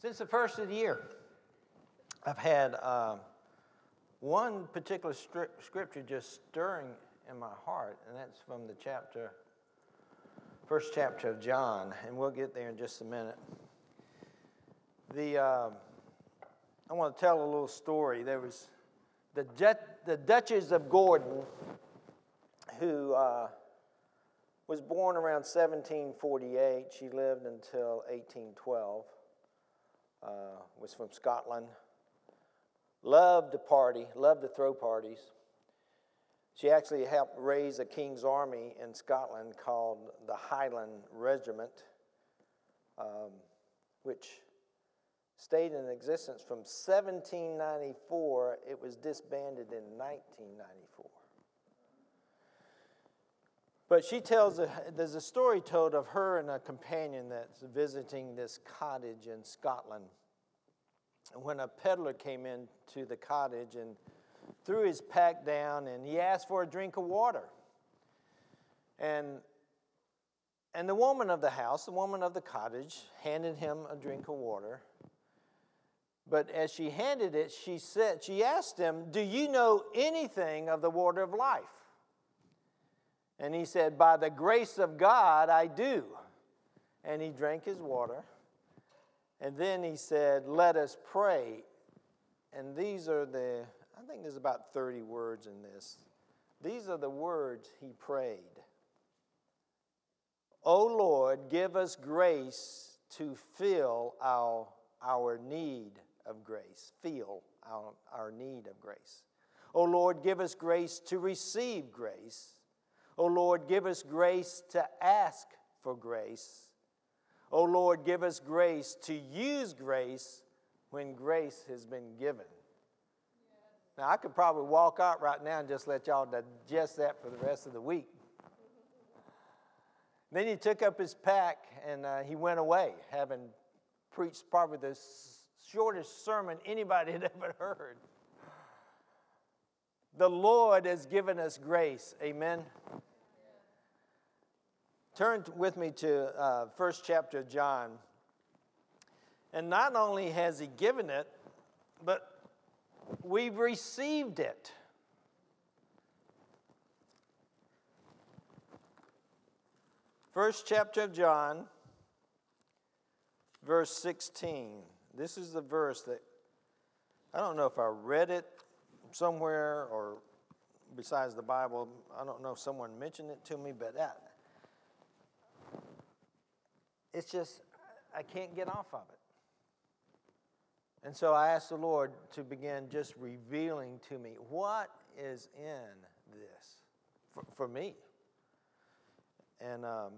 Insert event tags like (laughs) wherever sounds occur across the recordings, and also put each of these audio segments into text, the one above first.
Since the first of the year, I've had uh, one particular stri- scripture just stirring in my heart, and that's from the chapter, first chapter of John, and we'll get there in just a minute. The uh, I want to tell a little story. There was the, the Duchess of Gordon, who uh, was born around 1748. She lived until 1812 uh, was from Scotland. Loved to party, loved to throw parties. She actually helped raise a king's army in Scotland called the Highland Regiment, um, which stayed in existence from 1794. It was disbanded in 1994. But she tells, a, there's a story told of her and a companion that's visiting this cottage in Scotland. And when a peddler came into the cottage and threw his pack down and he asked for a drink of water. And, and the woman of the house, the woman of the cottage, handed him a drink of water. But as she handed it, she said, she asked him, Do you know anything of the water of life? And he said, By the grace of God, I do. And he drank his water. And then he said, Let us pray. And these are the, I think there's about 30 words in this. These are the words he prayed. O Lord, give us grace to fill our, our need of grace. Feel our, our need of grace. O Lord, give us grace to receive grace. O Lord, give us grace to ask for grace. O Lord, give us grace to use grace when grace has been given. Now, I could probably walk out right now and just let y'all digest that for the rest of the week. Then he took up his pack and uh, he went away, having preached probably the shortest sermon anybody had (laughs) ever heard. The Lord has given us grace. Amen. Turn with me to uh, first chapter of John. And not only has he given it, but we've received it. First chapter of John, verse 16. This is the verse that I don't know if I read it somewhere or besides the Bible. I don't know if someone mentioned it to me, but that it's just, I can't get off of it. And so I asked the Lord to begin just revealing to me what is in this for, for me. And um,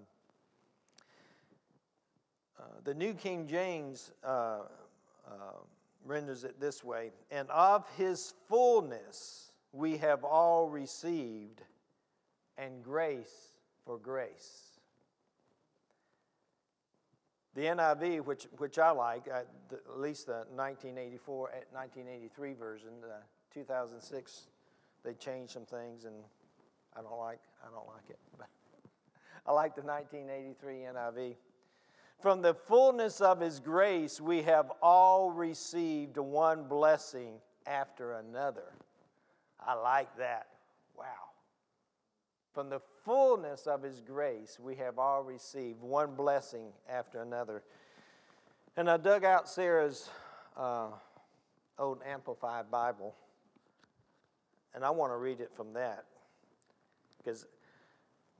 uh, the New King James uh, uh, renders it this way And of his fullness we have all received, and grace for grace. The NIV, which, which I like, at, the, at least the 1984, 1983 version, the 2006, they changed some things, and I don't like, I don't like it. But (laughs) I like the 1983 NIV. From the fullness of His grace, we have all received one blessing after another. I like that. Wow. From the fullness of His grace, we have all received one blessing after another. And I dug out Sarah's uh, old Amplified Bible, and I want to read it from that. Because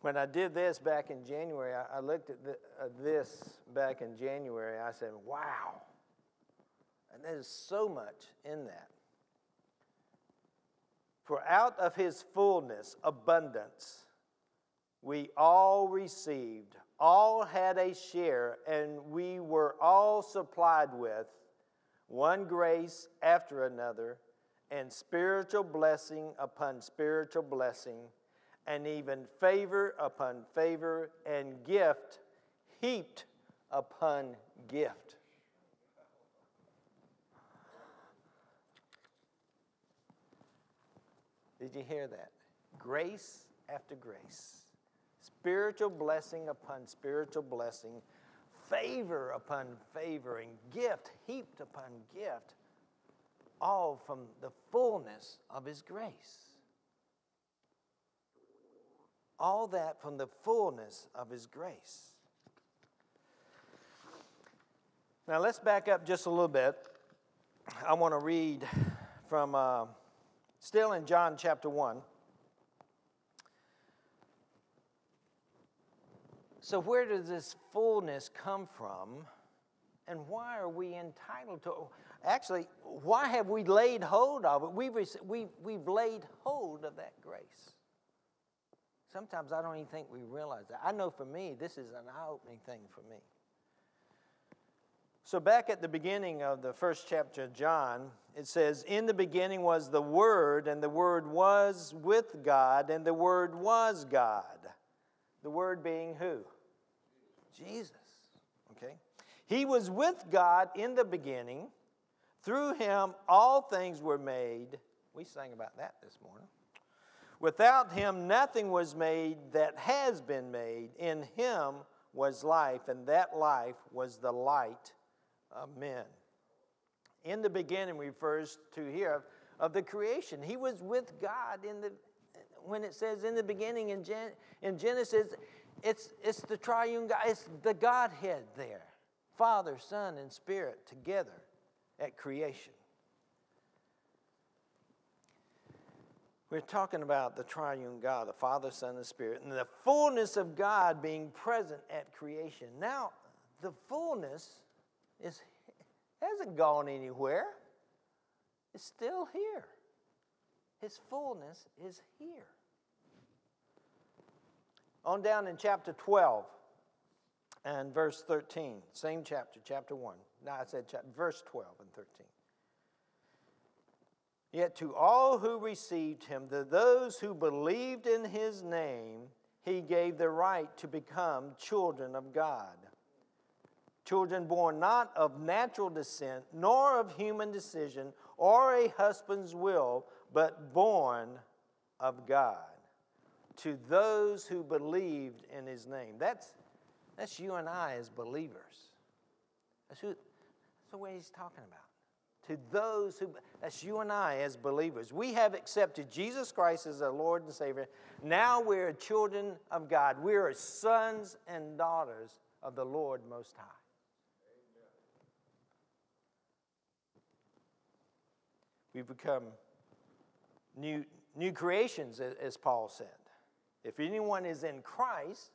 when I did this back in January, I, I looked at the, uh, this back in January, I said, wow. And there's so much in that. For out of his fullness, abundance, we all received, all had a share, and we were all supplied with one grace after another, and spiritual blessing upon spiritual blessing, and even favor upon favor, and gift heaped upon gift. Did you hear that? Grace after grace. Spiritual blessing upon spiritual blessing, favor upon favor and gift heaped upon gift, all from the fullness of His grace. All that from the fullness of His grace. Now let's back up just a little bit. I want to read from, uh, still in John chapter 1. So, where does this fullness come from? And why are we entitled to? Actually, why have we laid hold of it? We've, we've, we've laid hold of that grace. Sometimes I don't even think we realize that. I know for me, this is an eye opening thing for me. So, back at the beginning of the first chapter of John, it says, In the beginning was the Word, and the Word was with God, and the Word was God. The Word being who? Jesus. Okay? He was with God in the beginning. Through him, all things were made. We sang about that this morning. Without him, nothing was made that has been made. In him was life, and that life was the light of men. In the beginning refers to here of the creation. He was with God in the when it says in the beginning in, Gen, in Genesis, it's, it's the triune God, it's the Godhead there. Father, Son, and Spirit together at creation. We're talking about the triune God, the Father, Son, and Spirit, and the fullness of God being present at creation. Now, the fullness is, hasn't gone anywhere, it's still here. His fullness is here. On down in chapter 12 and verse 13, same chapter, chapter 1. Now I said chapter, verse 12 and 13. Yet to all who received him, to those who believed in his name, he gave the right to become children of God. Children born not of natural descent, nor of human decision, or a husband's will, but born of God to those who believed in his name. That's, that's you and I as believers. That's, who, that's the way he's talking about. To those who, that's you and I as believers. We have accepted Jesus Christ as our Lord and Savior. Now we're children of God. We are sons and daughters of the Lord Most High. We've become new, new creations, as Paul said. If anyone is in Christ,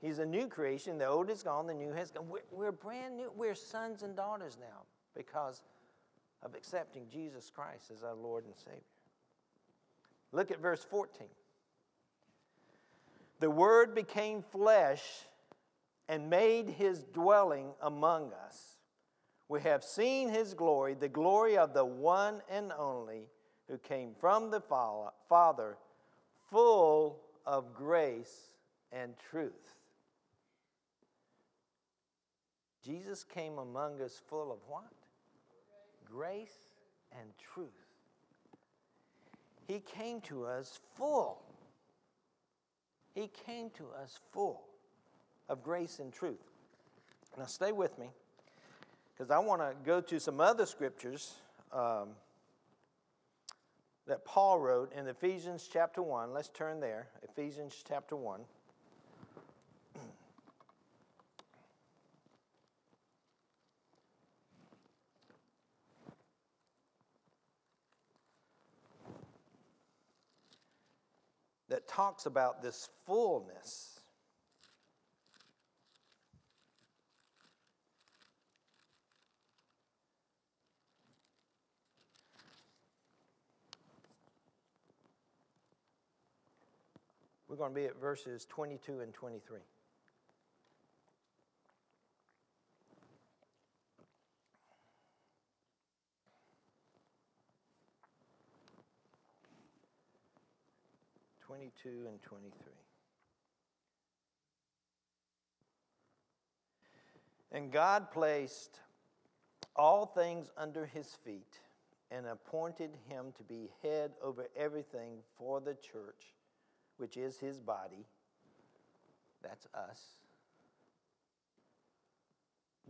he's a new creation. The old is gone, the new has gone. We're, we're brand new. We're sons and daughters now because of accepting Jesus Christ as our Lord and Savior. Look at verse 14. The Word became flesh and made his dwelling among us. We have seen his glory, the glory of the one and only who came from the Father full of grace and truth. Jesus came among us full of what? Grace and truth. He came to us full. He came to us full of grace and truth. Now, stay with me because I want to go to some other scriptures. Um, that Paul wrote in Ephesians chapter 1. Let's turn there. Ephesians chapter 1. that talks about this fullness We're going to be at verses 22 and 23. Twenty-two and twenty-three. And God placed all things under his feet and appointed him to be head over everything for the church which is his body, that's us,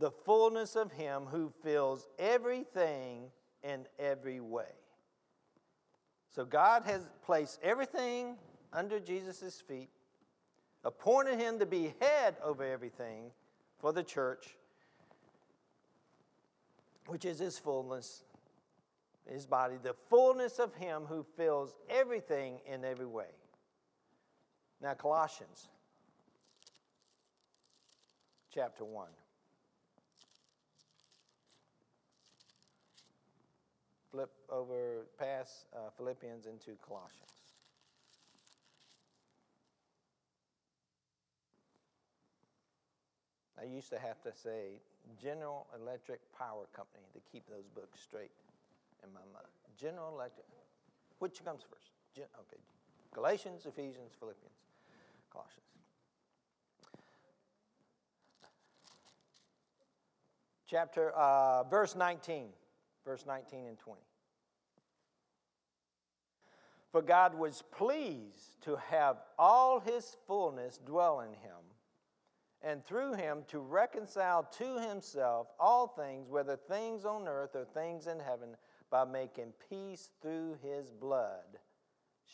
the fullness of Him who fills everything in every way. So God has placed everything under Jesus' feet, appointed Him to be head over everything for the church, which is His fullness, His body, the fullness of Him who fills everything in every way. Now, Colossians chapter 1. flip over past uh, Philippians into Colossians. I used to have to say General Electric Power Company to keep those books straight in my mind. General Electric. Which comes first? Gen- okay. Galatians, Ephesians, Philippians, Colossians. Chapter, uh, verse 19 verse 19 and 20. For God was pleased to have all his fullness dwell in him, and through him to reconcile to himself all things, whether things on earth or things in heaven, by making peace through his blood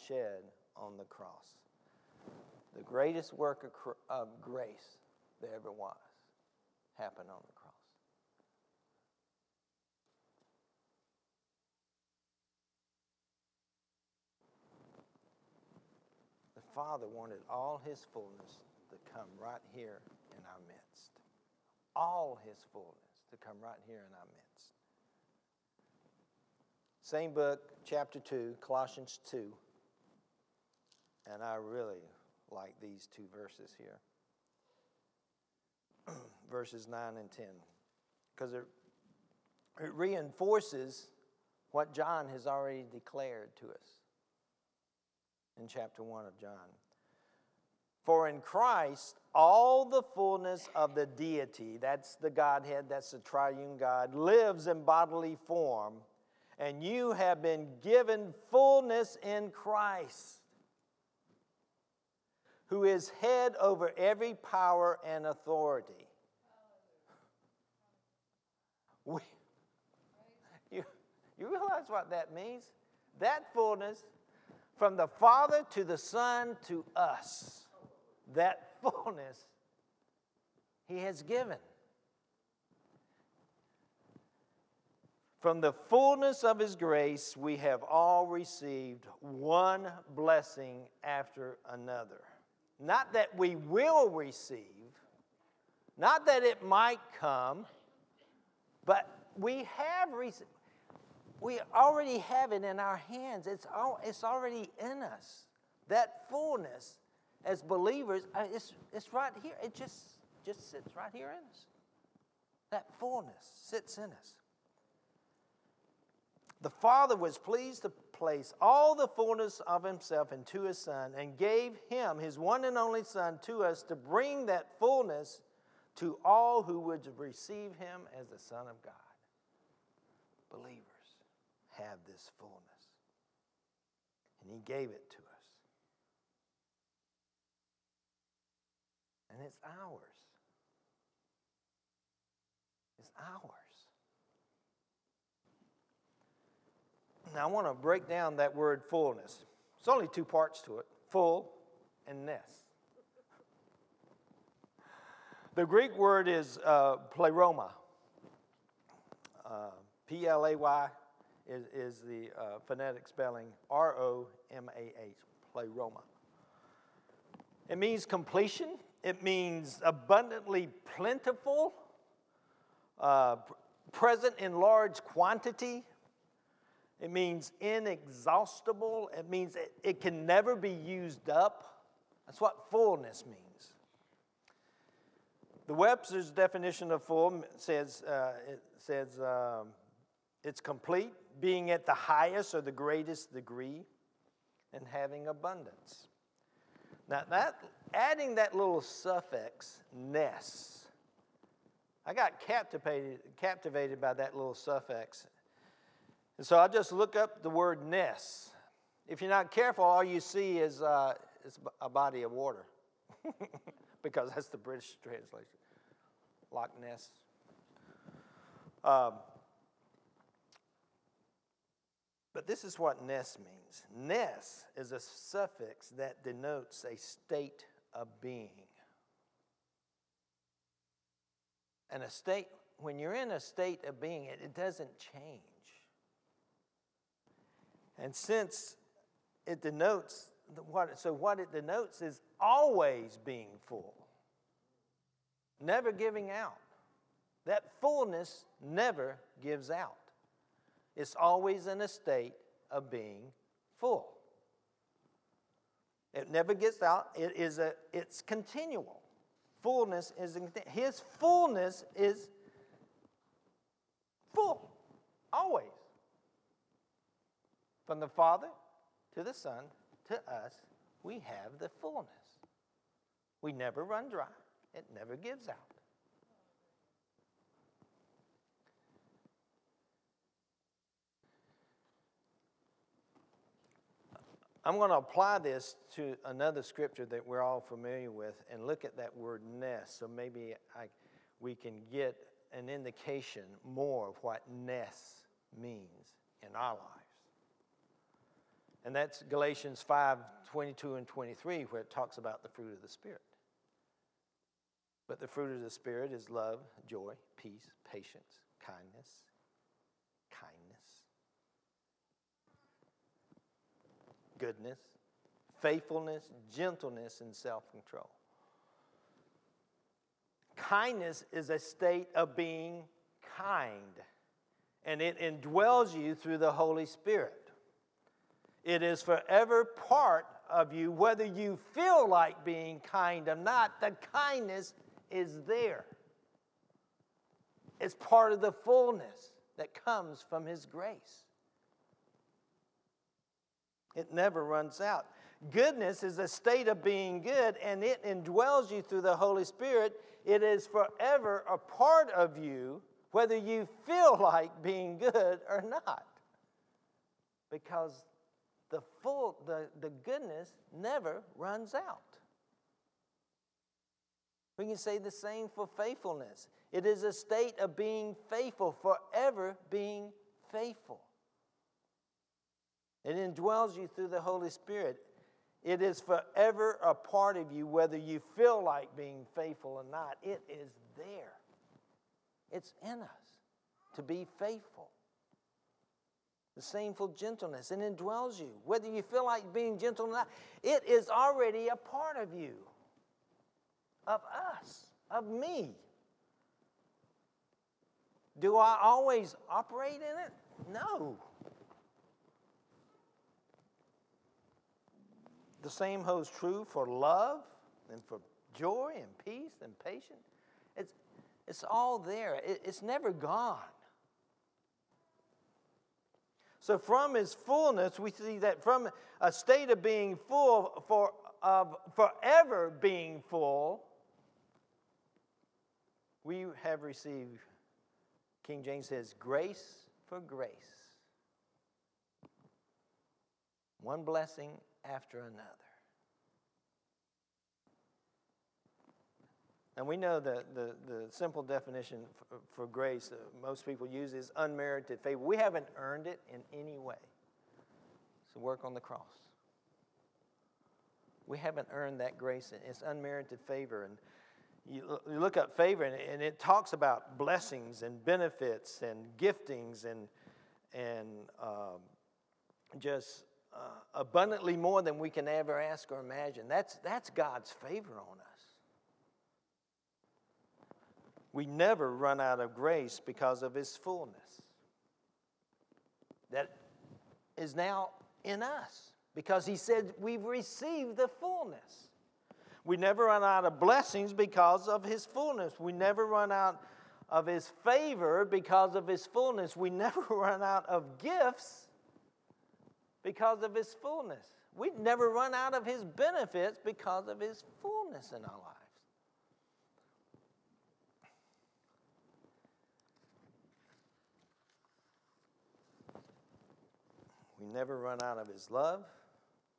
shed on the cross. The greatest work of grace there ever was happened on the cross. The Father wanted all his fullness to come right here in our midst. All his fullness to come right here in our midst. Same book, chapter 2, Colossians 2. And I really like these two verses here (clears throat) verses 9 and 10. Because it, it reinforces what John has already declared to us in chapter 1 of John. For in Christ, all the fullness of the deity, that's the Godhead, that's the triune God, lives in bodily form, and you have been given fullness in Christ, who is head over every power and authority. (laughs) We, you, you realize what that means? That fullness from the Father to the Son to us. That fullness He has given. From the fullness of His grace, we have all received one blessing after another. Not that we will receive, not that it might come, but we have received we already have it in our hands. It's, all, it's already in us. That fullness as believers, uh, it's, it's right here. It just, just sits right here in us. That fullness sits in us. The Father was pleased to place all the fullness of Himself into His Son and gave Him, His one and only Son, to us to bring that fullness to all who would receive Him as the Son of God. Believers have this fullness. And He gave it to us. And it's ours. It's ours. Now, I want to break down that word fullness. It's only two parts to it full and ness. The Greek word is uh, pleroma. Uh, P L A Y is, is the uh, phonetic spelling R O M A H, pleroma. It means completion, it means abundantly plentiful, uh, present in large quantity. It means inexhaustible. It means it, it can never be used up. That's what fullness means. The Webster's definition of full says, uh, it says um, it's complete, being at the highest or the greatest degree, and having abundance. Now, that, adding that little suffix, ness, I got captivated, captivated by that little suffix. And so I just look up the word ness. If you're not careful, all you see is, uh, a body of water, (laughs) because that's the British translation. Loch Ness. Um, but this is what ness means. Ness is a suffix that denotes a state of being. And a state, when you're in a state of being, it, it doesn't change. And since it denotes what, so what it denotes is always being full, never giving out. That fullness never gives out. It's always in a state of being full. It never gets out. It is a, it's continual. Fullness is his fullness is full, always. From the Father to the Son to us, we have the fullness. We never run dry. It never gives out. I'm going to apply this to another scripture that we're all familiar with and look at that word ness So maybe I, we can get an indication more of what ness means in our lives. And that's Galatians 5 22 and 23, where it talks about the fruit of the Spirit. But the fruit of the Spirit is love, joy, peace, patience, kindness, goodness, faithfulness, gentleness, and self control. Kindness is a state of being kind, and it indwells you through the Holy Spirit. It is forever part of you, whether you feel like being kind or not, the kindness is there. It's part of the fullness that comes from His grace. It never runs out. Goodness is a state of being good, and it indwells you through the Holy Spirit. It is forever a part of you, whether you feel like being good or not. Because the full the, the goodness never runs out. We can say the same for faithfulness. It is a state of being faithful, forever being faithful. It indwells you through the Holy Spirit. It is forever a part of you, whether you feel like being faithful or not. It is there. It's in us to be faithful. The same for gentleness. and indwells you. Whether you feel like being gentle or not, it is already a part of you, of us, of me. Do I always operate in it? No. The same holds true for love and for joy and peace and patience. It's, it's all there, it, it's never gone. So, from his fullness, we see that from a state of being full, for, of forever being full, we have received, King James says, grace for grace. One blessing after another. And we know that the, the simple definition for, for grace that most people use is unmerited favor. We haven't earned it in any way. So work on the cross. We haven't earned that grace. It's unmerited favor. And you, you look up favor, and, and it talks about blessings and benefits and giftings and, and um, just uh, abundantly more than we can ever ask or imagine. That's, that's God's favor on us. We never run out of grace because of His fullness. That is now in us because He said we've received the fullness. We never run out of blessings because of His fullness. We never run out of His favor because of His fullness. We never (laughs) run out of gifts because of his fullness. We never run out of his benefits because of his fullness in our lives. never run out of His love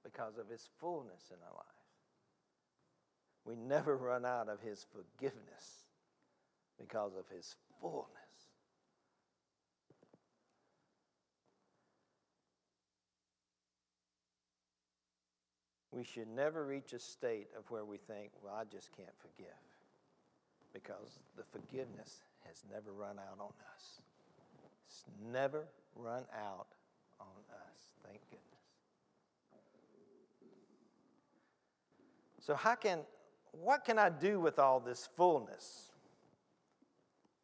because of His fullness in our lives. We never run out of His forgiveness because of His fullness. We should never reach a state of where we think, well, I just can't forgive because the forgiveness has never run out on us. It's never run out on us. Thank goodness. So, how can, what can I do with all this fullness?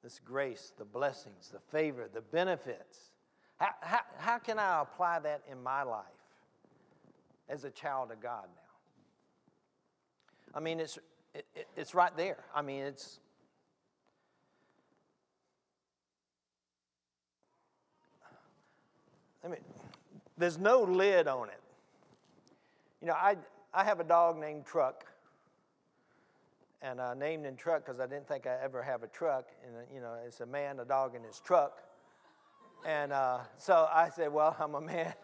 This grace, the blessings, the favor, the benefits. How, how, how can I apply that in my life as a child of God now? I mean, it's, it, it's right there. I mean, it's. I mean, there's no lid on it. You know, I, I have a dog named Truck, and I named him Truck because I didn't think I ever have a truck. And you know, it's a man, a dog, and his truck. And uh, so I said, well, I'm a man.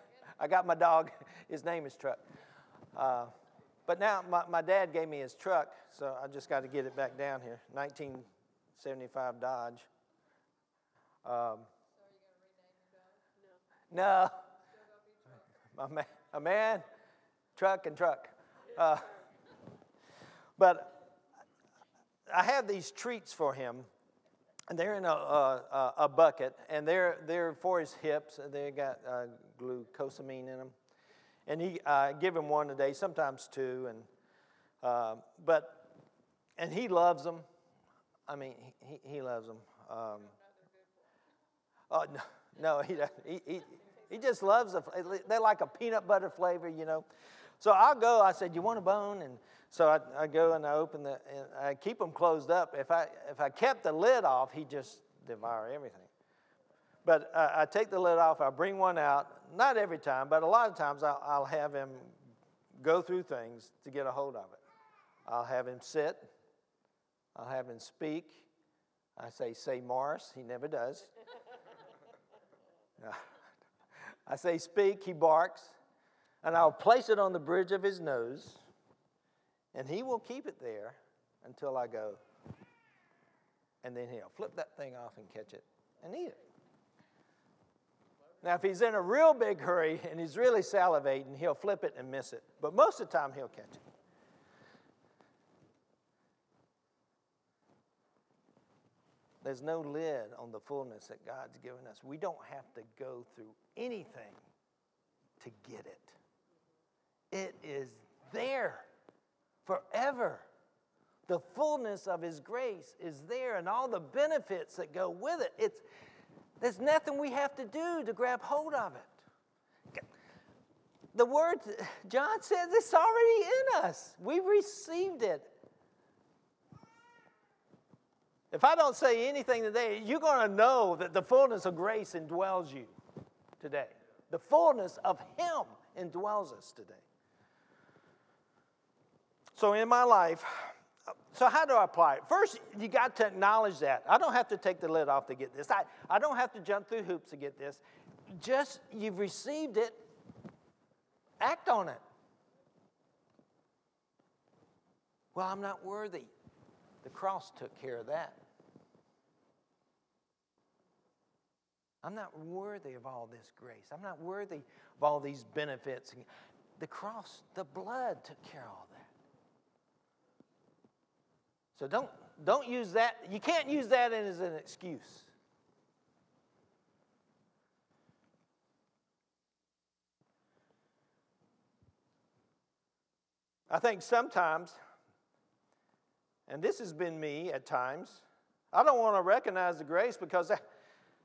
I got my dog. His name is Truck. Uh, but now my, my dad gave me his truck, so I just got to get it back down here. 1975 Dodge. Um, you gotta redate your? No. no. A man, a man, truck, and truck. Uh, but I have these treats for him, and they're in a, a, a bucket, and they're, they're for his hips. They got uh, glucosamine in them. And he uh, give him one a day, sometimes two, and uh, but and he loves them. I mean, he, he loves them. Um, oh no, no, he, he, he he just loves them. They like a peanut butter flavor, you know. So I'll go. I said, "You want a bone?" And so I, I go and I open the. And I keep them closed up. If I if I kept the lid off, he just devour everything. But uh, I take the lid off. I bring one out. Not every time, but a lot of times I'll, I'll have him go through things to get a hold of it. I'll have him sit. I'll have him speak. I say, "Say Morris." He never does. (laughs) I say, Speak, he barks, and I'll place it on the bridge of his nose, and he will keep it there until I go. And then he'll flip that thing off and catch it and eat it. Now, if he's in a real big hurry and he's really salivating, he'll flip it and miss it. But most of the time, he'll catch it. There's no lid on the fullness that God's given us. We don't have to go through anything to get it. It is there forever. The fullness of His grace is there and all the benefits that go with it. It's, there's nothing we have to do to grab hold of it. The word, John says, it's already in us. We've received it. If I don't say anything today, you're going to know that the fullness of grace indwells you today. The fullness of Him indwells us today. So in my life, so how do I apply it? First, you got to acknowledge that. I don't have to take the lid off to get this. I, I don't have to jump through hoops to get this. Just you've received it, act on it. Well, I'm not worthy. The cross took care of that. I'm not worthy of all this grace. I'm not worthy of all these benefits. The cross, the blood took care of all that. So don't, don't use that. You can't use that as an excuse. I think sometimes, and this has been me at times, I don't want to recognize the grace because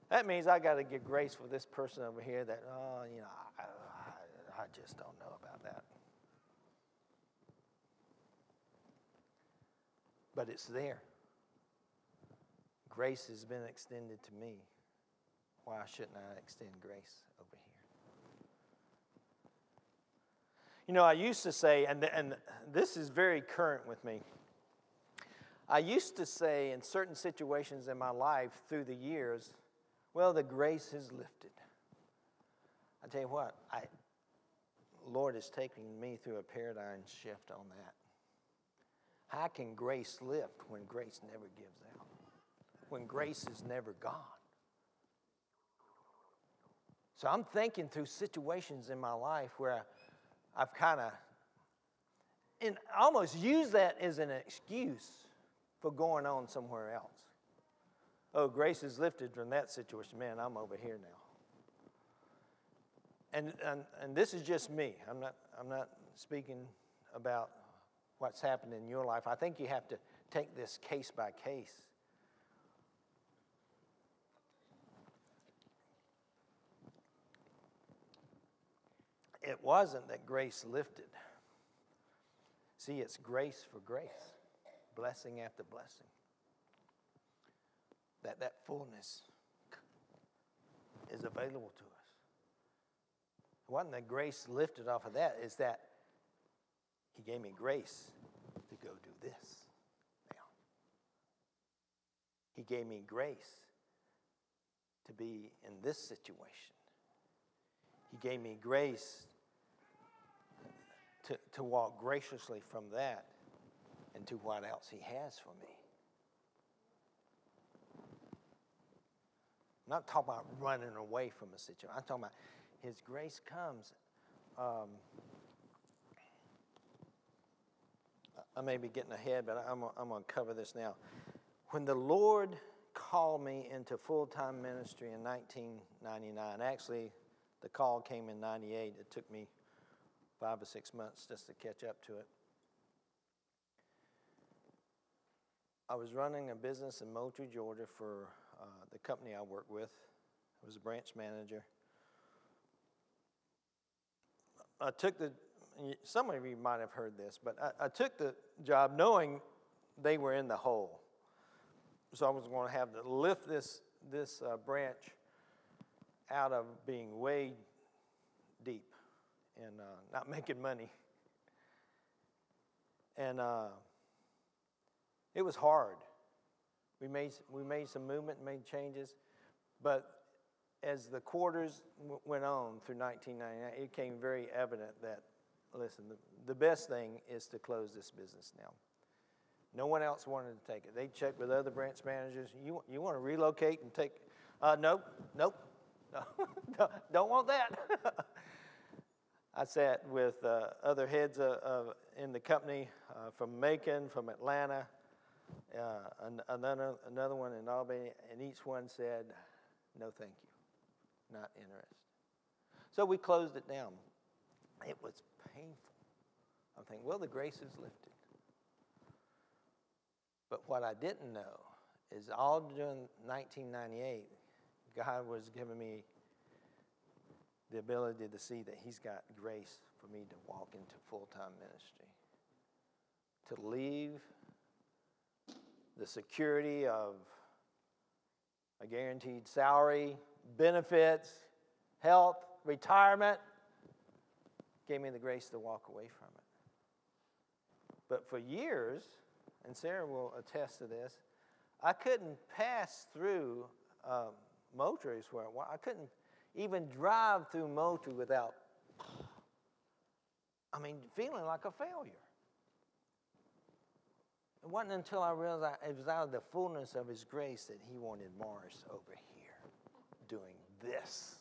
that, means I got to get grace for this person over here that, oh, you know, I, I, I just don't know about that. But it's there. Grace has been extended to me. Why shouldn't I extend grace over here? You know, I used to say, and, and this is very current with me. I used to say in certain situations in my life through the years, well, the grace is lifted. I tell you what, I, Lord is taking me through a paradigm shift on that. How can grace lift when grace never gives out? When grace is never gone? So I'm thinking through situations in my life where I've kind of and almost used that as an excuse for going on somewhere else. Oh, grace is lifted from that situation. Man, I'm over here now. And, and, and this is just me. I'm not, I'm not speaking about what's happened in your life. I think you have to take this case by case. It wasn't that grace lifted. See, it's grace for grace, blessing after blessing. That that fullness is available to us. It wasn't grace lifted off of that, is that He gave me grace to go do this now. He gave me grace to be in this situation. He gave me grace to, to walk graciously from that into what else He has for me. I'm not talking about running away from a situation. I'm talking about His grace comes. Um, I may be getting ahead, but I'm, I'm going to cover this now. When the Lord called me into full time ministry in 1999, actually, the call came in 98. It took me five or six months just to catch up to it. I was running a business in Moultrie, Georgia for uh, the company I work with. I was a branch manager. I took the, some of you might have heard this, but I, I took the job knowing they were in the hole. So I was going to have to lift this, this uh, branch out of being way deep and uh, not (laughs) making money. And uh, it was hard. We made, we made some movement, made changes, but as the quarters w- went on through 1999, it became very evident that, listen, the, the best thing is to close this business now. No one else wanted to take it. They checked with other branch managers. You, you want to relocate and take? Uh, nope, nope, (laughs) no, don't want that. (laughs) I sat with uh, other heads of in the company uh, from Macon, from Atlanta, uh, another, another one in Albany, and each one said, no, thank you, not interested. So we closed it down. It was painful. I'm thinking, well, the grace is lifted. But what I didn't know is all during 1998, God was giving me the ability to see that He's got grace for me to walk into full time ministry, to leave the security of a guaranteed salary, benefits, health, retirement, gave me the grace to walk away from it. But for years, and Sarah will attest to this, I couldn't pass through um, where I, I couldn't even drive through Moultrie without, I mean, feeling like a failure. It wasn't until I realized it was out of the fullness of His grace that He wanted Morris over here doing this.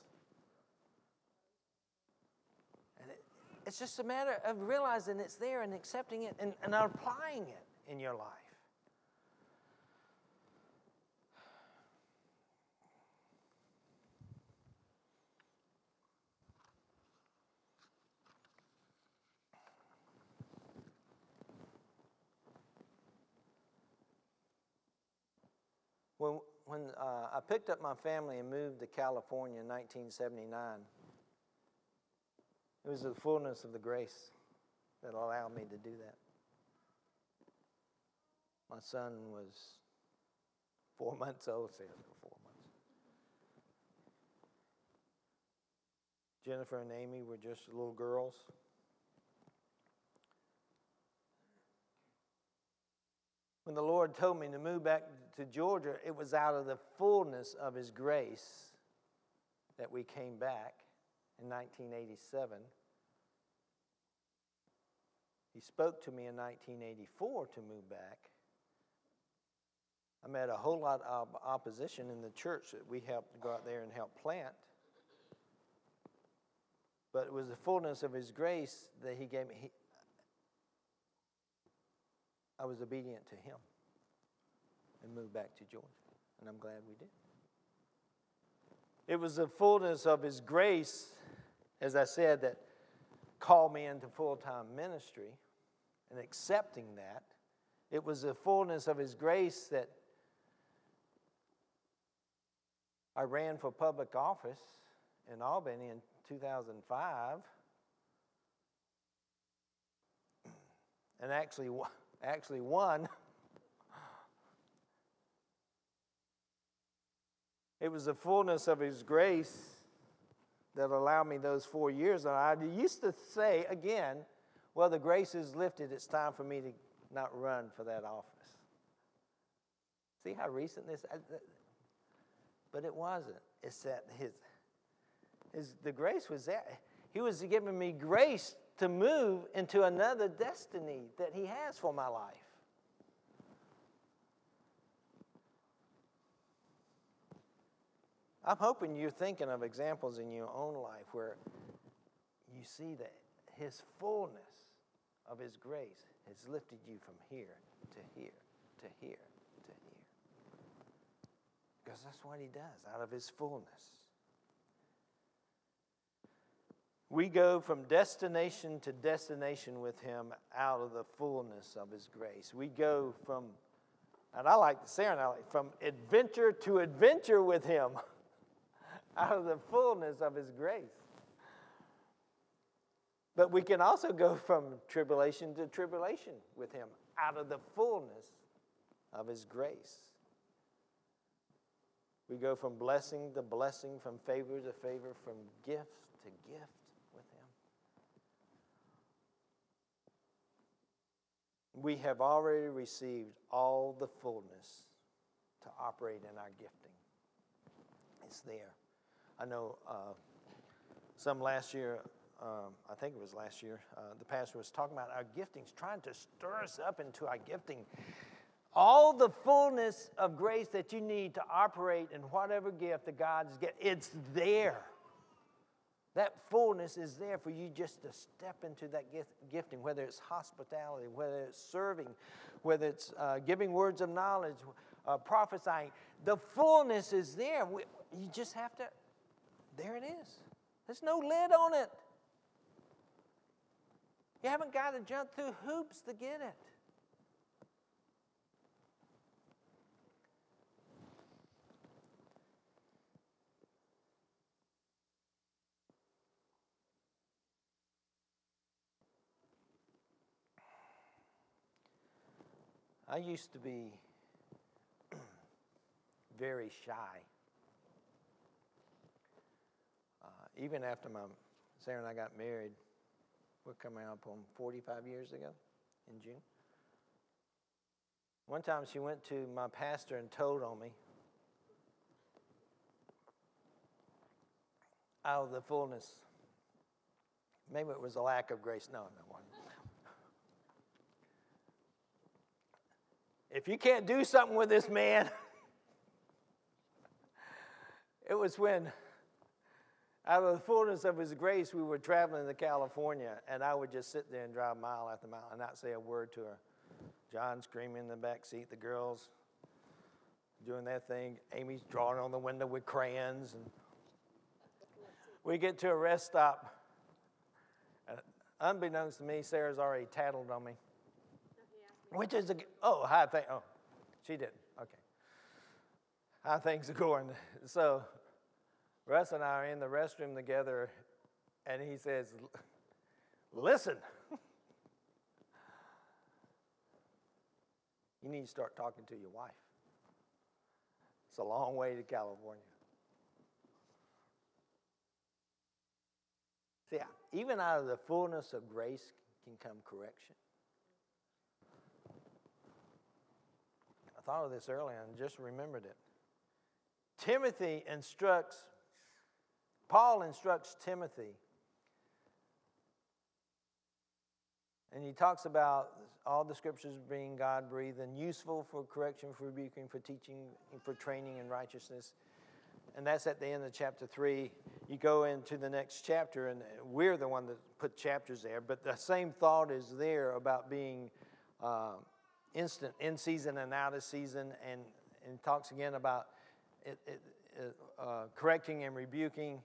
And it, it's just a matter of realizing it's there and accepting it and, and applying it in your life. When, when uh, I picked up my family and moved to California in 1979, it was the fullness of the grace that allowed me to do that. My son was four (laughs) months old, say four months. Jennifer and Amy were just little girls. When the Lord told me to move back to Georgia, it was out of the fullness of His grace that we came back in 1987. He spoke to me in 1984 to move back. I met a whole lot of opposition in the church that we helped go out there and help plant. But it was the fullness of His grace that He gave me. He, I was obedient to Him and moved back to Georgia. And I'm glad we did. It was the fullness of His grace, as I said, that called me into full time ministry and accepting that. It was the fullness of His grace that I ran for public office in Albany in 2005 and actually, (laughs) actually won. It was the fullness of His grace that allowed me those four years. And I used to say again, well, the grace is lifted. It's time for me to not run for that office. See how recent this uh, but it wasn't. It's that his, his the grace was there. He was giving me grace to move into another destiny that he has for my life. I'm hoping you're thinking of examples in your own life where you see that his fullness of his grace has lifted you from here to here to here to here. because that's what he does out of his fullness. We go from destination to destination with him out of the fullness of his grace. We go from, and I like to say it, I like, from adventure to adventure with him (laughs) out of the fullness of his grace. But we can also go from tribulation to tribulation with him out of the fullness of his grace. We go from blessing to blessing, from favor to favor, from gift to gift with Him. We have already received all the fullness to operate in our gifting. It's there. I know uh, some last year, um, I think it was last year, uh, the pastor was talking about our giftings, trying to stir us up into our gifting all the fullness of grace that you need to operate in whatever gift that God's given, it's there. That fullness is there for you just to step into that gift, gifting, whether it's hospitality, whether it's serving, whether it's uh, giving words of knowledge, uh, prophesying. The fullness is there. We, you just have to, there it is. There's no lid on it. You haven't got to jump through hoops to get it. I used to be (clears throat) very shy. Uh, even after my Sarah and I got married, we're coming up on 45 years ago in June. One time she went to my pastor and told on me out of the fullness. Maybe it was a lack of grace. No, no, one. if you can't do something with this man, (laughs) it was when, out of the fullness of his grace, we were traveling to California, and I would just sit there and drive mile after mile and not say a word to her. John screaming in the back seat, the girls doing their thing, Amy's drawing on the window with crayons, and we get to a rest stop. And unbeknownst to me, Sarah's already tattled on me. Which is a, oh, how thing, oh, she did, okay. How things are going. So, Russ and I are in the restroom together, and he says, listen, (laughs) you need to start talking to your wife. It's a long way to California. See, even out of the fullness of grace can come correction. I thought of this earlier and just remembered it. Timothy instructs, Paul instructs Timothy, and he talks about all the scriptures being God breathed and useful for correction, for rebuking, for teaching, for training in righteousness. And that's at the end of chapter 3. You go into the next chapter, and we're the one that put chapters there, but the same thought is there about being. Uh, instant in season and out of season, and, and talks again about it, it, uh, correcting and rebuking,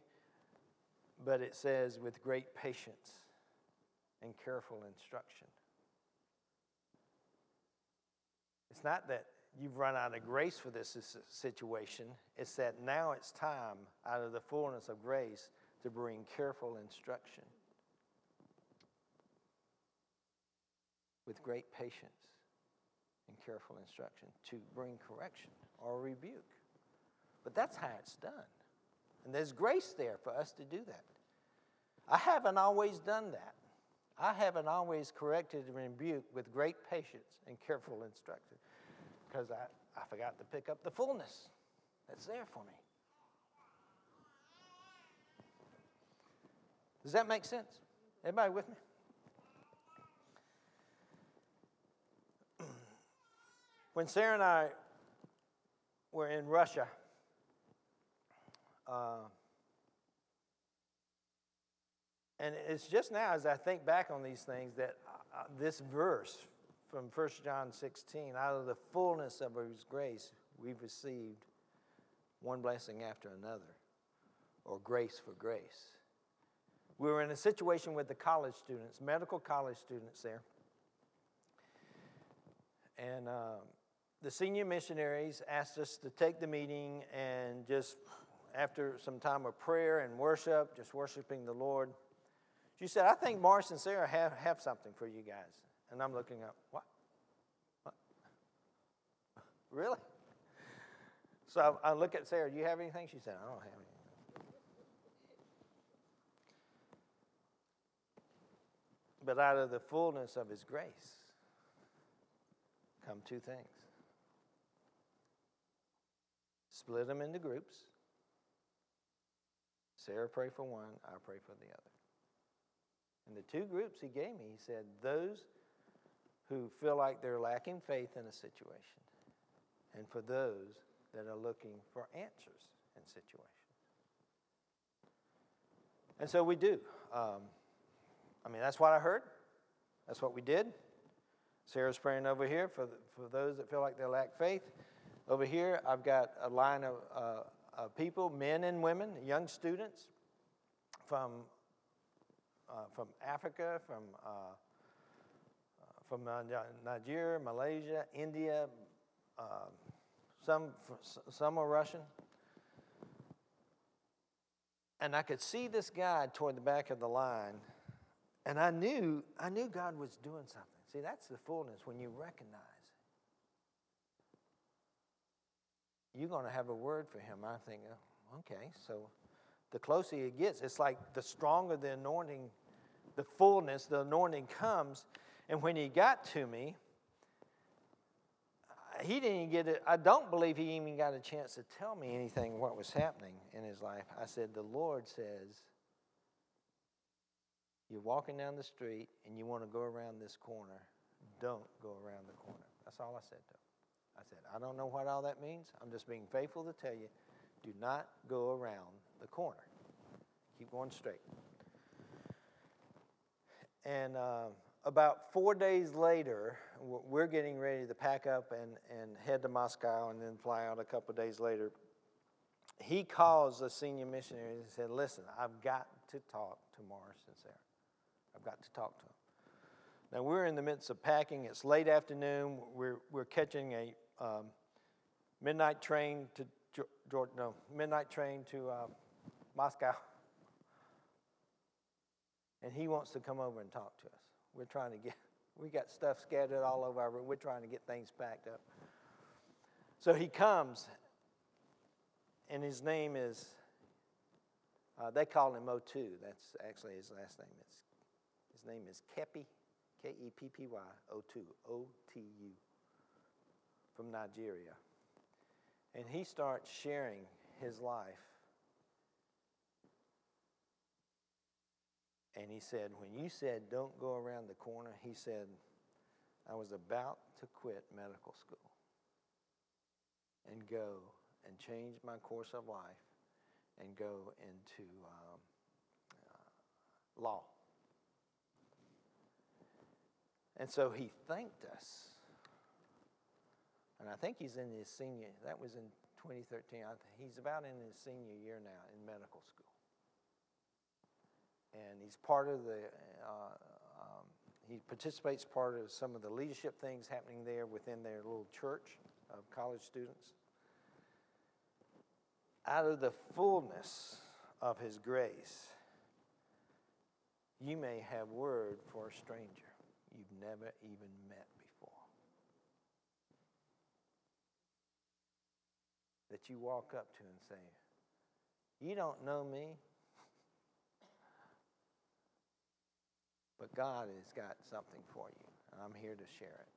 but it says with great patience and careful instruction. It's not that you've run out of grace for this situation, it's that now it's time, out of the fullness of grace, to bring careful instruction with great patience and careful instruction to bring correction or rebuke. But that's how it's done. And there's grace there for us to do that. I haven't always done that. I haven't always corrected and rebuked with great patience and careful instruction because I, I forgot to pick up the fullness that's there for me. Does that make sense? Everybody with me? (clears throat) When Sarah and I were in Russia, uh, and it's just now as I think back on these things that uh, this verse from 1 John 16 out of the fullness of his grace, we've received one blessing after another, or grace for grace. We were in a situation with the college students, medical college students there. And um, the senior missionaries asked us to take the meeting and just, after some time of prayer and worship, just worshiping the Lord, she said, I think Morris and Sarah have, have something for you guys. And I'm looking up, what? What? Really? So I look at Sarah, do you have anything? She said, I don't have anything. But out of the fullness of his grace come two things. Split them into groups. Sarah pray for one, I pray for the other. And the two groups he gave me, he said, those who feel like they're lacking faith in a situation, and for those that are looking for answers in situations. And so we do. Um, I mean, that's what I heard. That's what we did. Sarah's praying over here for, the, for those that feel like they lack faith. Over here, I've got a line of, uh, of people, men and women, young students from uh, from Africa, from, uh, uh from Nigeria, Malaysia, India, uh, some, some are Russian. And I could see this guy toward the back of the line, and I knew, I knew God was doing something. See, that's the fullness when you recognize. You're going to have a word for him. I think, oh, okay, so the closer he gets, it's like the stronger the anointing, the fullness, the anointing comes. And when he got to me, he didn't get it. I don't believe he even got a chance to tell me anything what was happening in his life. I said, The Lord says, You're walking down the street and you want to go around this corner. Don't go around the corner. That's all I said to him. I said, I don't know what all that means. I'm just being faithful to tell you do not go around the corner. Keep going straight. And uh, about four days later, we're getting ready to pack up and, and head to Moscow and then fly out a couple days later. He calls the senior missionary and said, Listen, I've got to talk to Morris and Sarah. I've got to talk to them. Now, we're in the midst of packing. It's late afternoon. We're, we're catching a um, midnight train to Georgia, no, midnight train to uh, Moscow. And he wants to come over and talk to us. We're trying to get, we got stuff scattered all over our room. We're trying to get things packed up. So he comes, and his name is, uh, they call him Otu. That's actually his last name. It's, his name is Keppy, K E P P Y, Otu, O T U, from Nigeria. And he starts sharing his life. And he said, When you said don't go around the corner, he said, I was about to quit medical school and go and change my course of life and go into um, uh, law. And so he thanked us And I think he's in his senior, that was in 2013. I th- he's about in his senior year now in medical school. And he's part of the, uh, um, he participates part of some of the leadership things happening there within their little church of college students. Out of the fullness of his grace, you may have word for a stranger you've never even met before. That you walk up to and say, You don't know me, but God has got something for you, and I'm here to share it.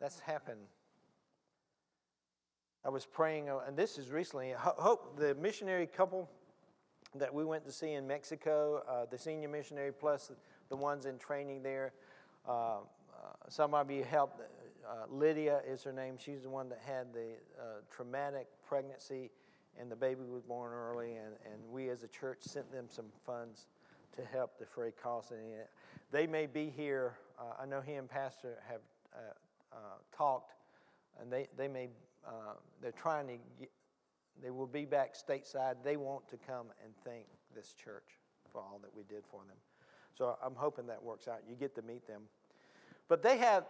That's happened I was praying, uh, and this is recently. Hope the missionary couple that we went to see in Mexico, uh, the senior missionary plus the ones in training there. Uh some of you helped. Uh, Lydia is her name. She's the one that had the uh, traumatic pregnancy, and the baby was born early. And, and we as a church sent them some funds to help defray costs. And they may be here. I know he and Pastor have talked, and they, they may uh, they're trying to get, they will be back stateside. They want to come and thank this church for all that we did for them. So I'm hoping that works out. You get to meet them. But they have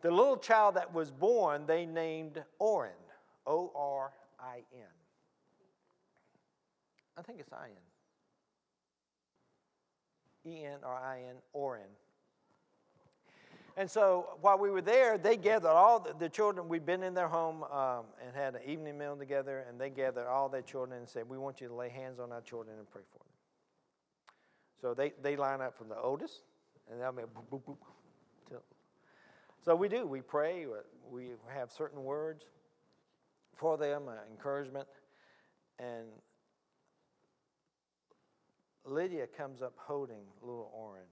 the little child that was born, they named Orin, O R I N. I think it's I N. E N or I N, Orin. And so while we were there, they gathered all the, the children. We'd been in their home um, and had an evening meal together, and they gathered all their children and said, We want you to lay hands on our children and pray for them. So they, they line up from the oldest, and they'll be boop, boop, boop. So we do. We pray. We have certain words for them, uh, encouragement. And Lydia comes up holding little Oren,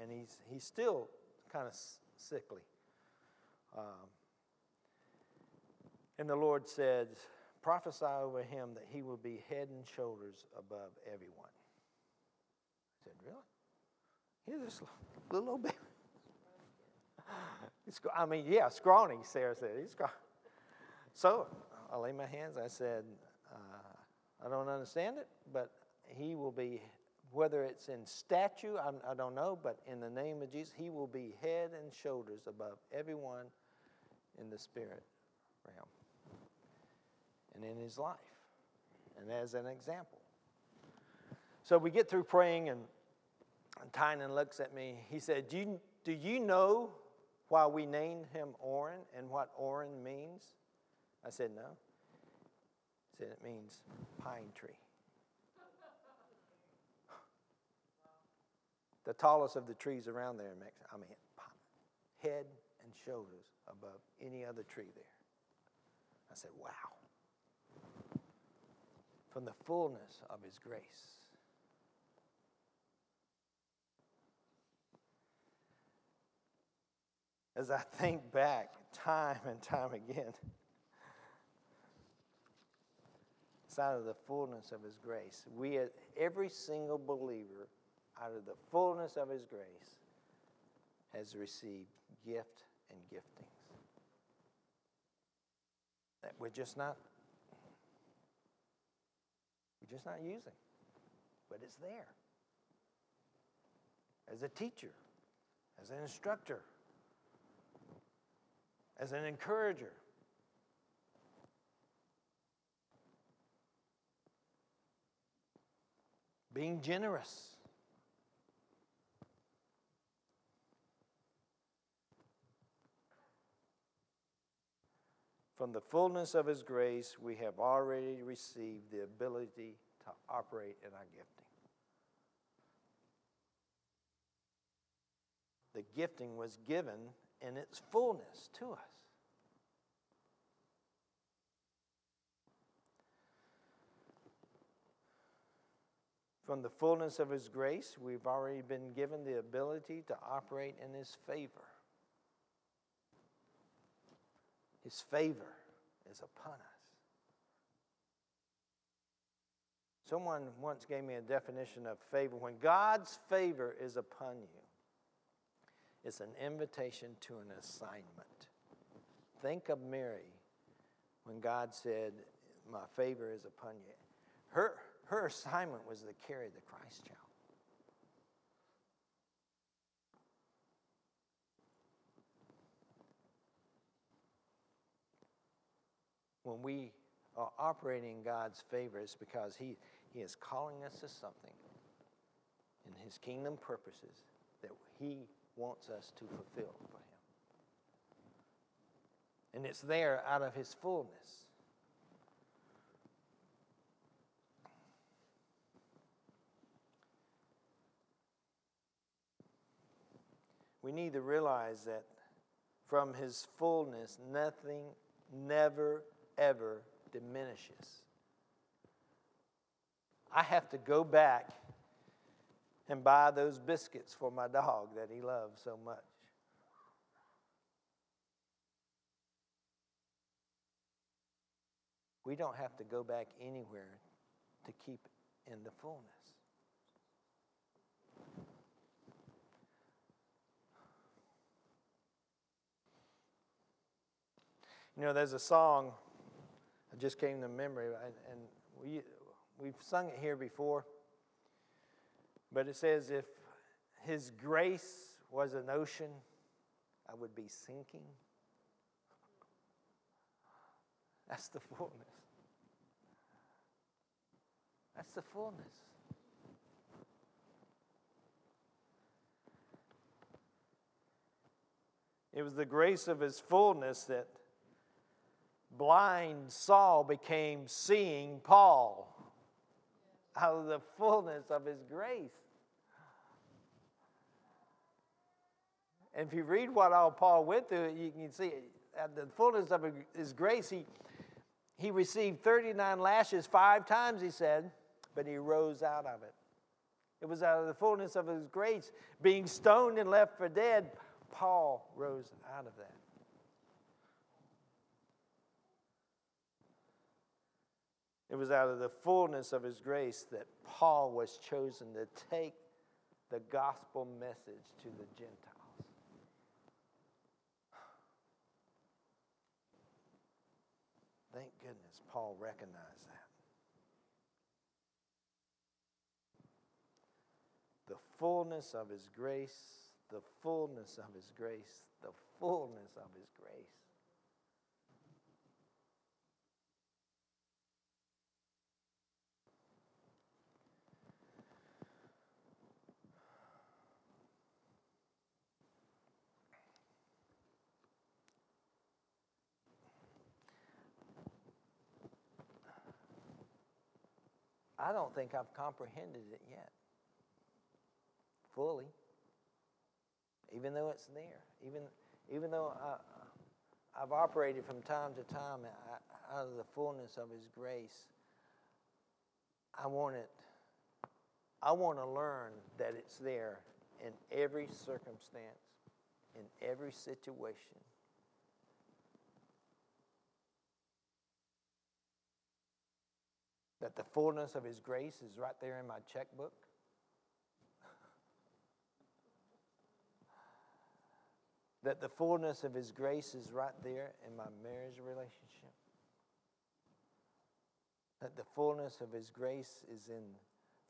and he's, he's still kind of sickly. Um, and the Lord says, Prophesy over him that he will be head and shoulders above everyone. I said, Really? He's this little old baby. I mean, yeah, scrawny, Sarah said. He's scrawny. So I laid my hands. I said, uh, I don't understand it, but he will be whether it's in statue, I, I don't know, but in the name of Jesus, he will be head and shoulders above everyone in the spirit realm and in his life and as an example. So we get through praying, and, and Tynan looks at me. He said, do you, do you know why we named him Oren and what Oren means? I said, No. He said, It means pine tree. the tallest of the trees around there in Mexico. I mean, head and shoulders above any other tree there. I said, wow. From the fullness of His grace. As I think back time and time again, it's out of the fullness of His grace. We, every single believer, out of the fullness of his grace, has received gift and giftings. That we're just not we're just not using. But it's there. As a teacher, as an instructor, as an encourager. Being generous. From the fullness of His grace, we have already received the ability to operate in our gifting. The gifting was given in its fullness to us. From the fullness of His grace, we've already been given the ability to operate in His favor. His favor is upon us. Someone once gave me a definition of favor. When God's favor is upon you, it's an invitation to an assignment. Think of Mary when God said, My favor is upon you. Her, her assignment was to carry the Christ child. When we are operating in God's favor, it's because He, he is calling us to something in His kingdom purposes that He wants us to fulfill for Him. And it's there out of His fullness. We need to realize that from His fullness, nothing, never, ever diminishes. I have to go back and buy those biscuits for my dog that he loves so much. We don't have to go back anywhere to keep in the fullness. You know, there's a song that just came to memory, and we, we've sung it here before. But it says, if his grace was an ocean, I would be sinking. (laughs) That's the fullness. That's the fullness. It was the grace of his fullness that blind Saul became seeing Paul out of the fullness of his grace. And if you read what all Paul went through, you can see at the fullness of his grace, he, he received 39 lashes five times, he said, but he rose out of it. It was out of the fullness of his grace, being stoned and left for dead. Paul rose out of that. It was out of the fullness of his grace that Paul was chosen to take the gospel message to the Gentiles. Thank goodness Paul recognized that. The fullness of his grace, the fullness of his grace, the fullness of his grace. I don't think I've comprehended it yet fully, even though it's there, even, even though I, I've operated from time to time out of the fullness of His grace. I want it. I want to learn that it's there in every circumstance, in every situation. That the fullness of His grace is right there in my checkbook? (laughs) that the fullness of His grace is right there in my marriage relationship? That the fullness of His grace is in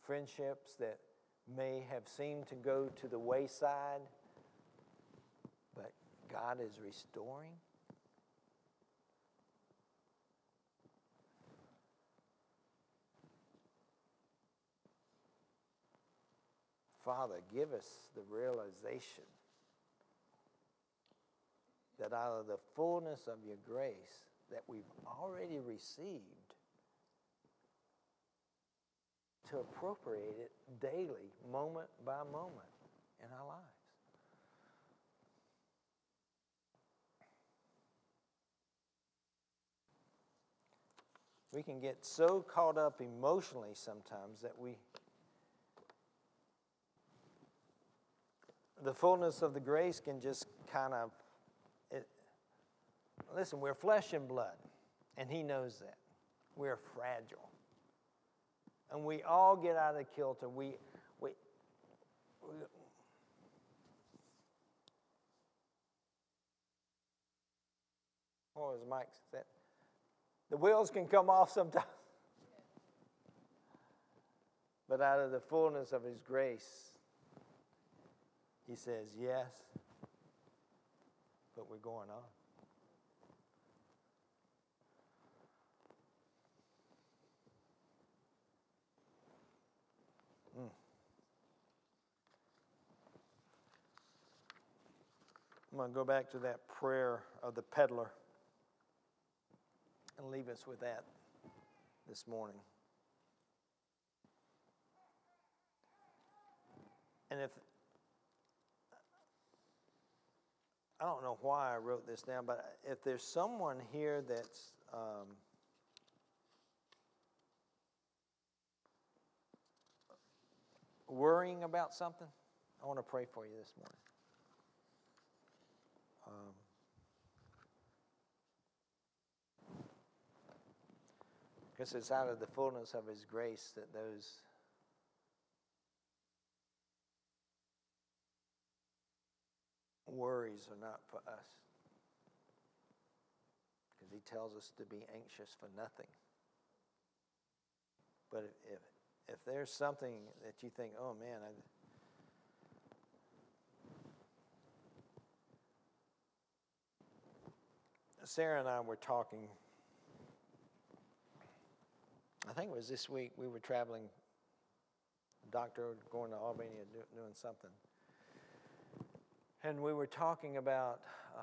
friendships that may have seemed to go to the wayside, but God is restoring? Father, give us the realization that out of the fullness of your grace that we've already received, to appropriate it daily, moment by moment in our lives. We can get so caught up emotionally sometimes that we the fullness of the grace can just kind of it, listen we're flesh and blood and he knows that we're fragile and we all get out of kilter we we, we oh, What was Mike said? The wheels can come off sometimes. (laughs) but out of the fullness of his grace, he says, Yes, but we're going on. Mm. I'm going to go back to that prayer of the peddler and leave us with that this morning. And if I don't know why I wrote this down, but if there's someone here that's um, worrying about something, I want to pray for you this morning. Um, because it's out of the fullness of His grace that those worries are not for us. Because he tells us to be anxious for nothing. But if, if, if there's something that you think, oh man, I, Sarah and I were talking. I think it was this week. We were traveling, doctor going to Albania doing something. And we were talking about uh,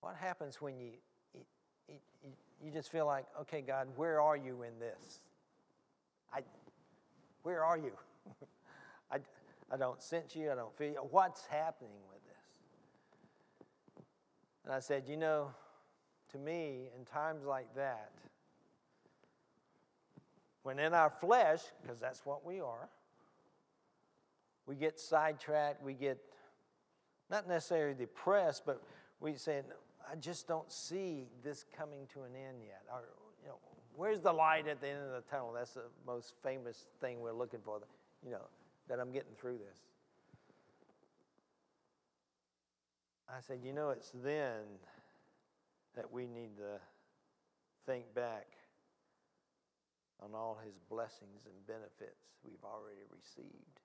what happens when you, you, you, just feel like, okay, God, where are you in this? I, where are you? (laughs) I, I don't sense you. I don't feel you. What's happening with this? And I said, you know, to me, in times like that, when in our flesh, because that's what we are, we get sidetracked, we get not necessarily depressed, but we say, I just don't see this coming to an end yet. Or, you know, where's the light at the end of the tunnel? That's the most famous thing we're looking for, you know, that I'm getting through this. I said, you know, it's then that we need to think back on all his blessings and benefits we've already received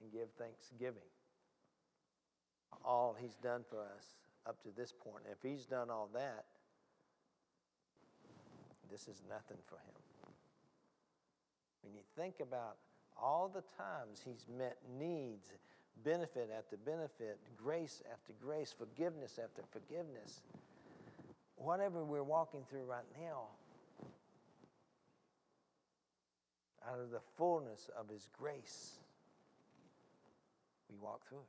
and give thanksgiving. All he's done for us up to this point. If he's done all that, this is nothing for him. When you think about all the times he's met needs, benefit after benefit, grace after grace, forgiveness after forgiveness, whatever we're walking through right now, out of the fullness of his grace, we walk through it.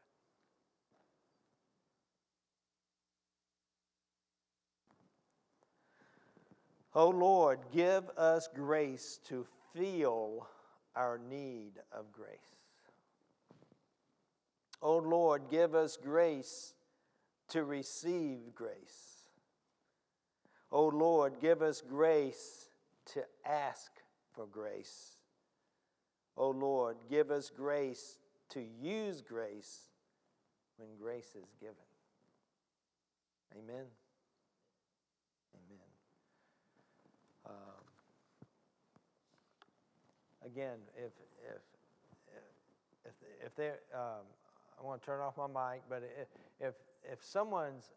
Oh Lord, give us grace to feel our need of grace. Oh Lord, give us grace to receive grace. Oh Lord, give us grace to ask for grace. Oh Lord, give us grace to use grace when grace is given. Amen. Amen. Um, again, if if if if there, um, I want to turn off my mic, but if if, if someone's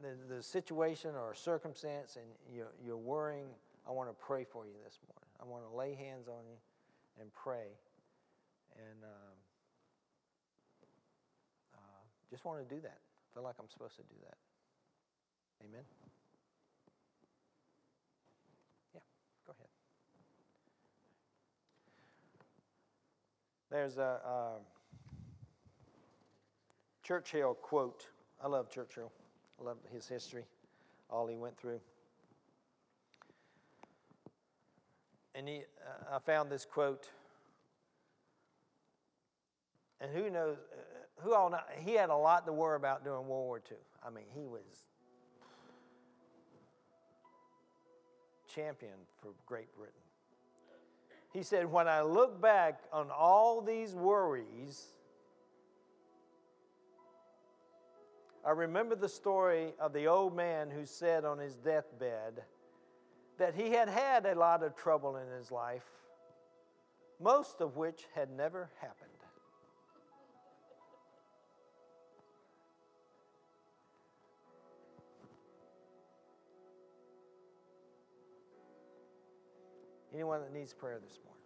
the, the situation or circumstance and you're, you're worrying, I want to pray for you this morning. I want to lay hands on you and pray. And um, uh, just want to do that. Feel like I'm supposed to do that. Amen. Yeah, go ahead. There's a uh, Churchill quote. I love Churchill. I love his history, all he went through. And he, uh, I found this quote and who knows who all know, he had a lot to worry about during World War II. I mean, he was champion for Great Britain. He said, "When I look back on all these worries, I remember the story of the old man who said on his deathbed that he had had a lot of trouble in his life, most of which had never happened." Anyone that needs prayer this morning?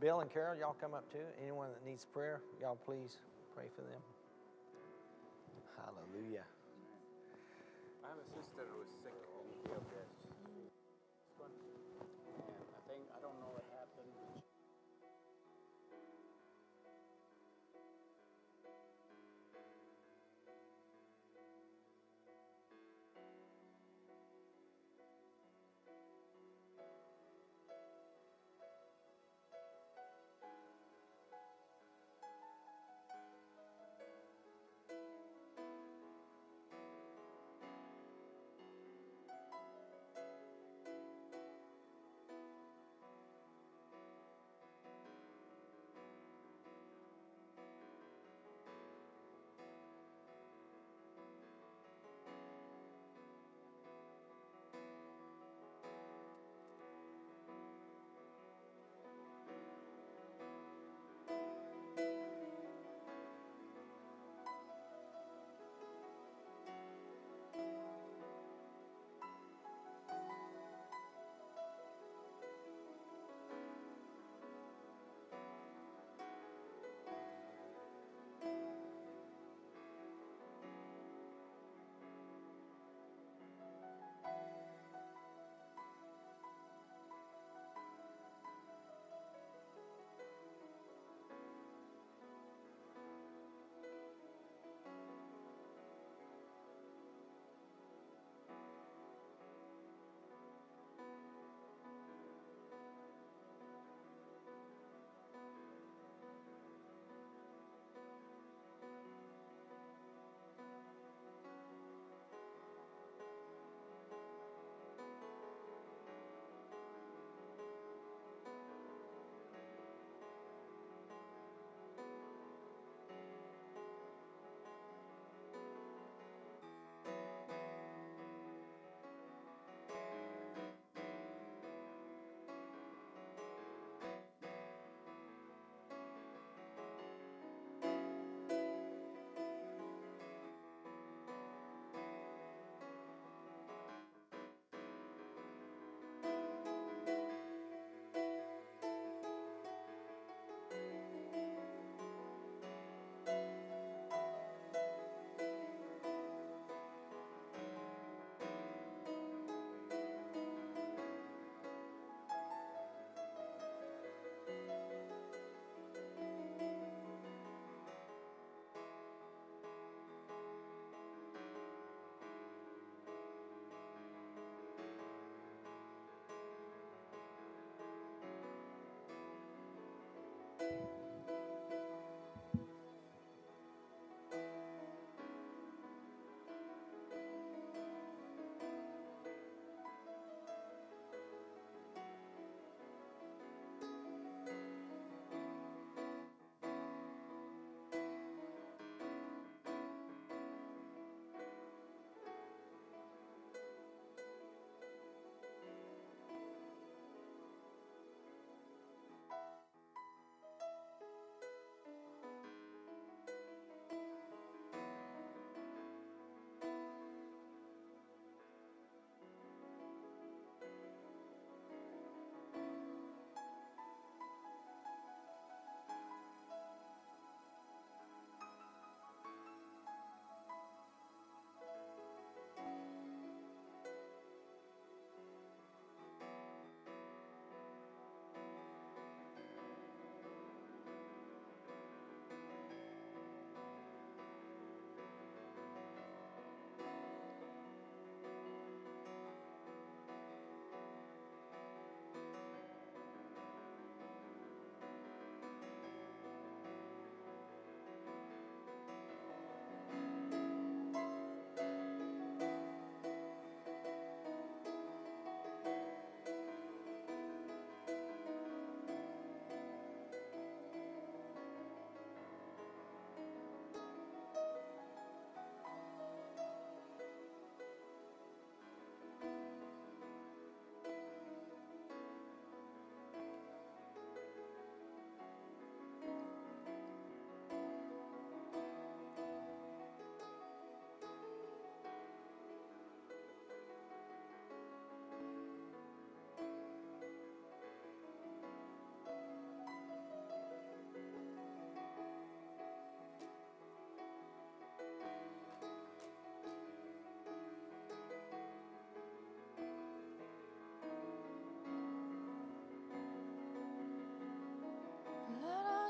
Bill and Carol, y'all come up too. Anyone that needs prayer, y'all please pray for them. Hallelujah.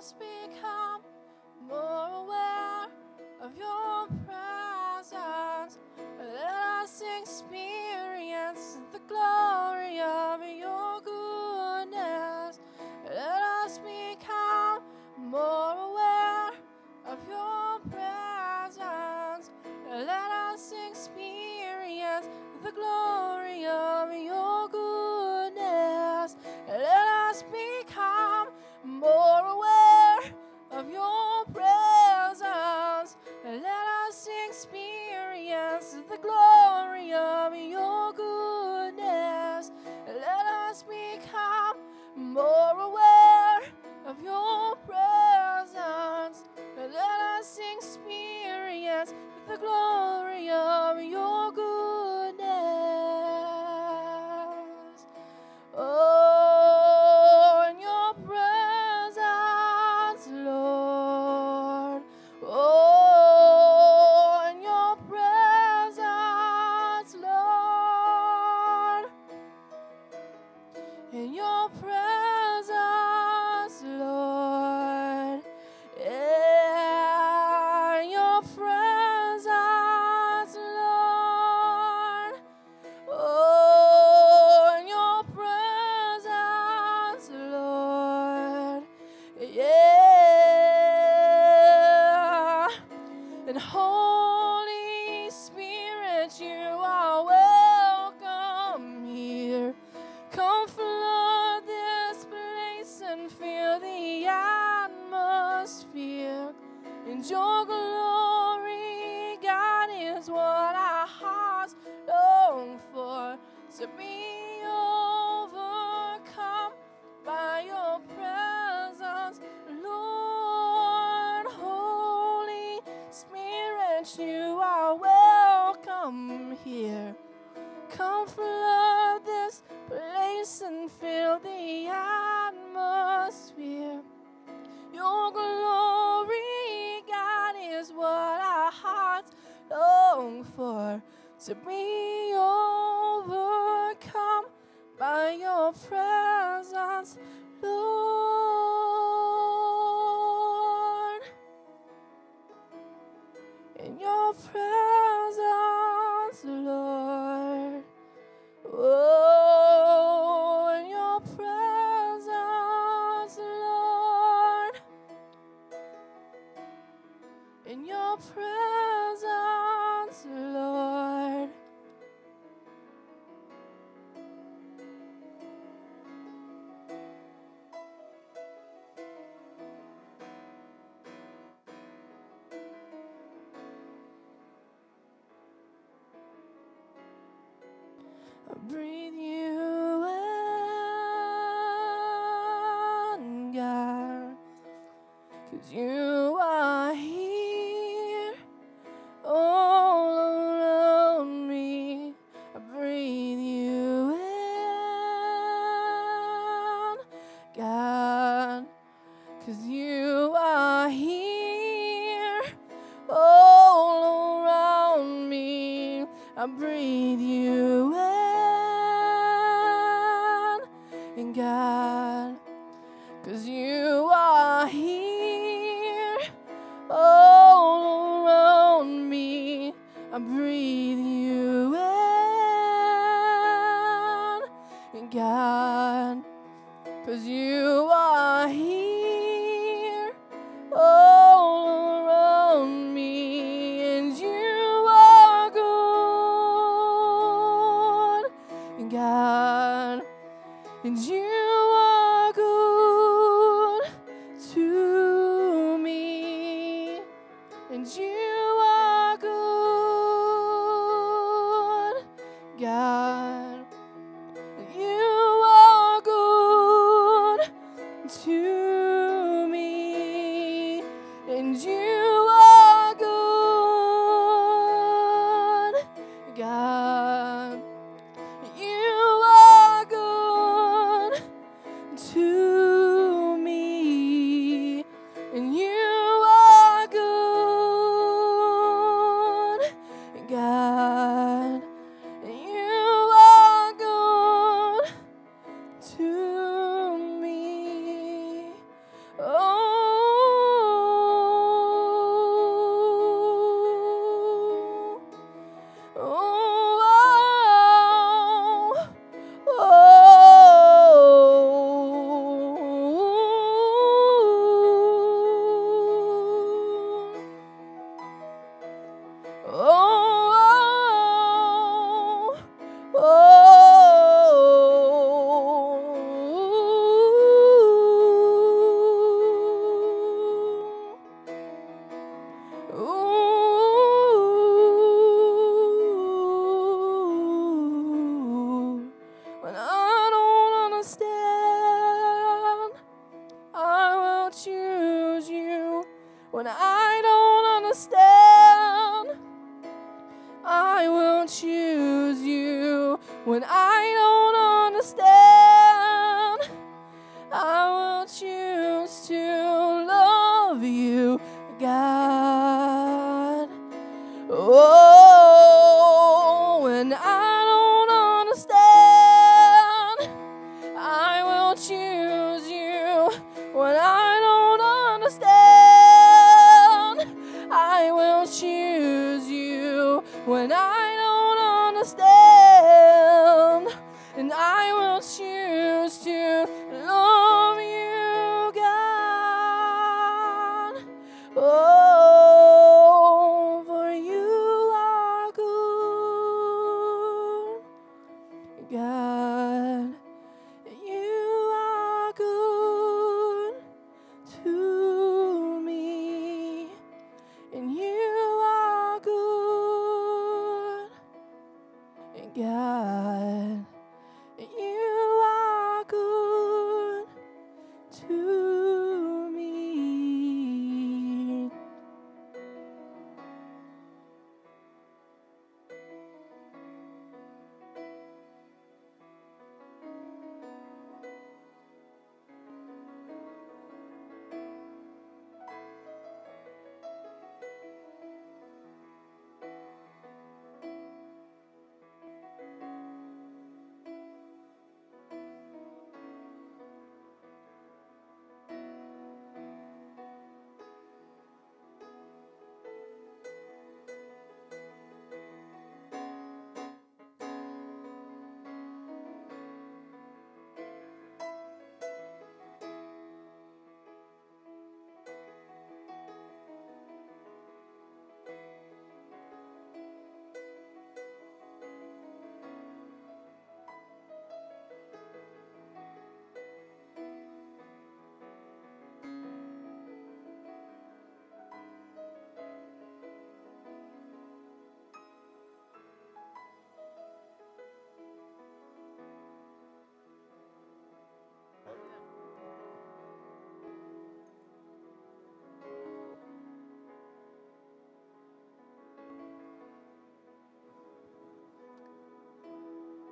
Us become by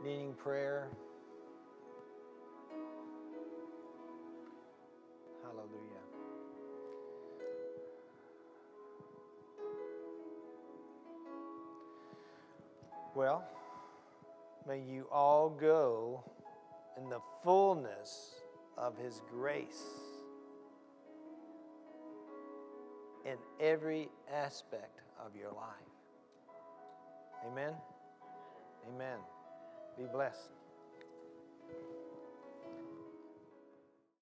needing prayer. Hallelujah. Well, may you all go in the fullness of His grace in every aspect of your life. Amen. Amen. Be blessed.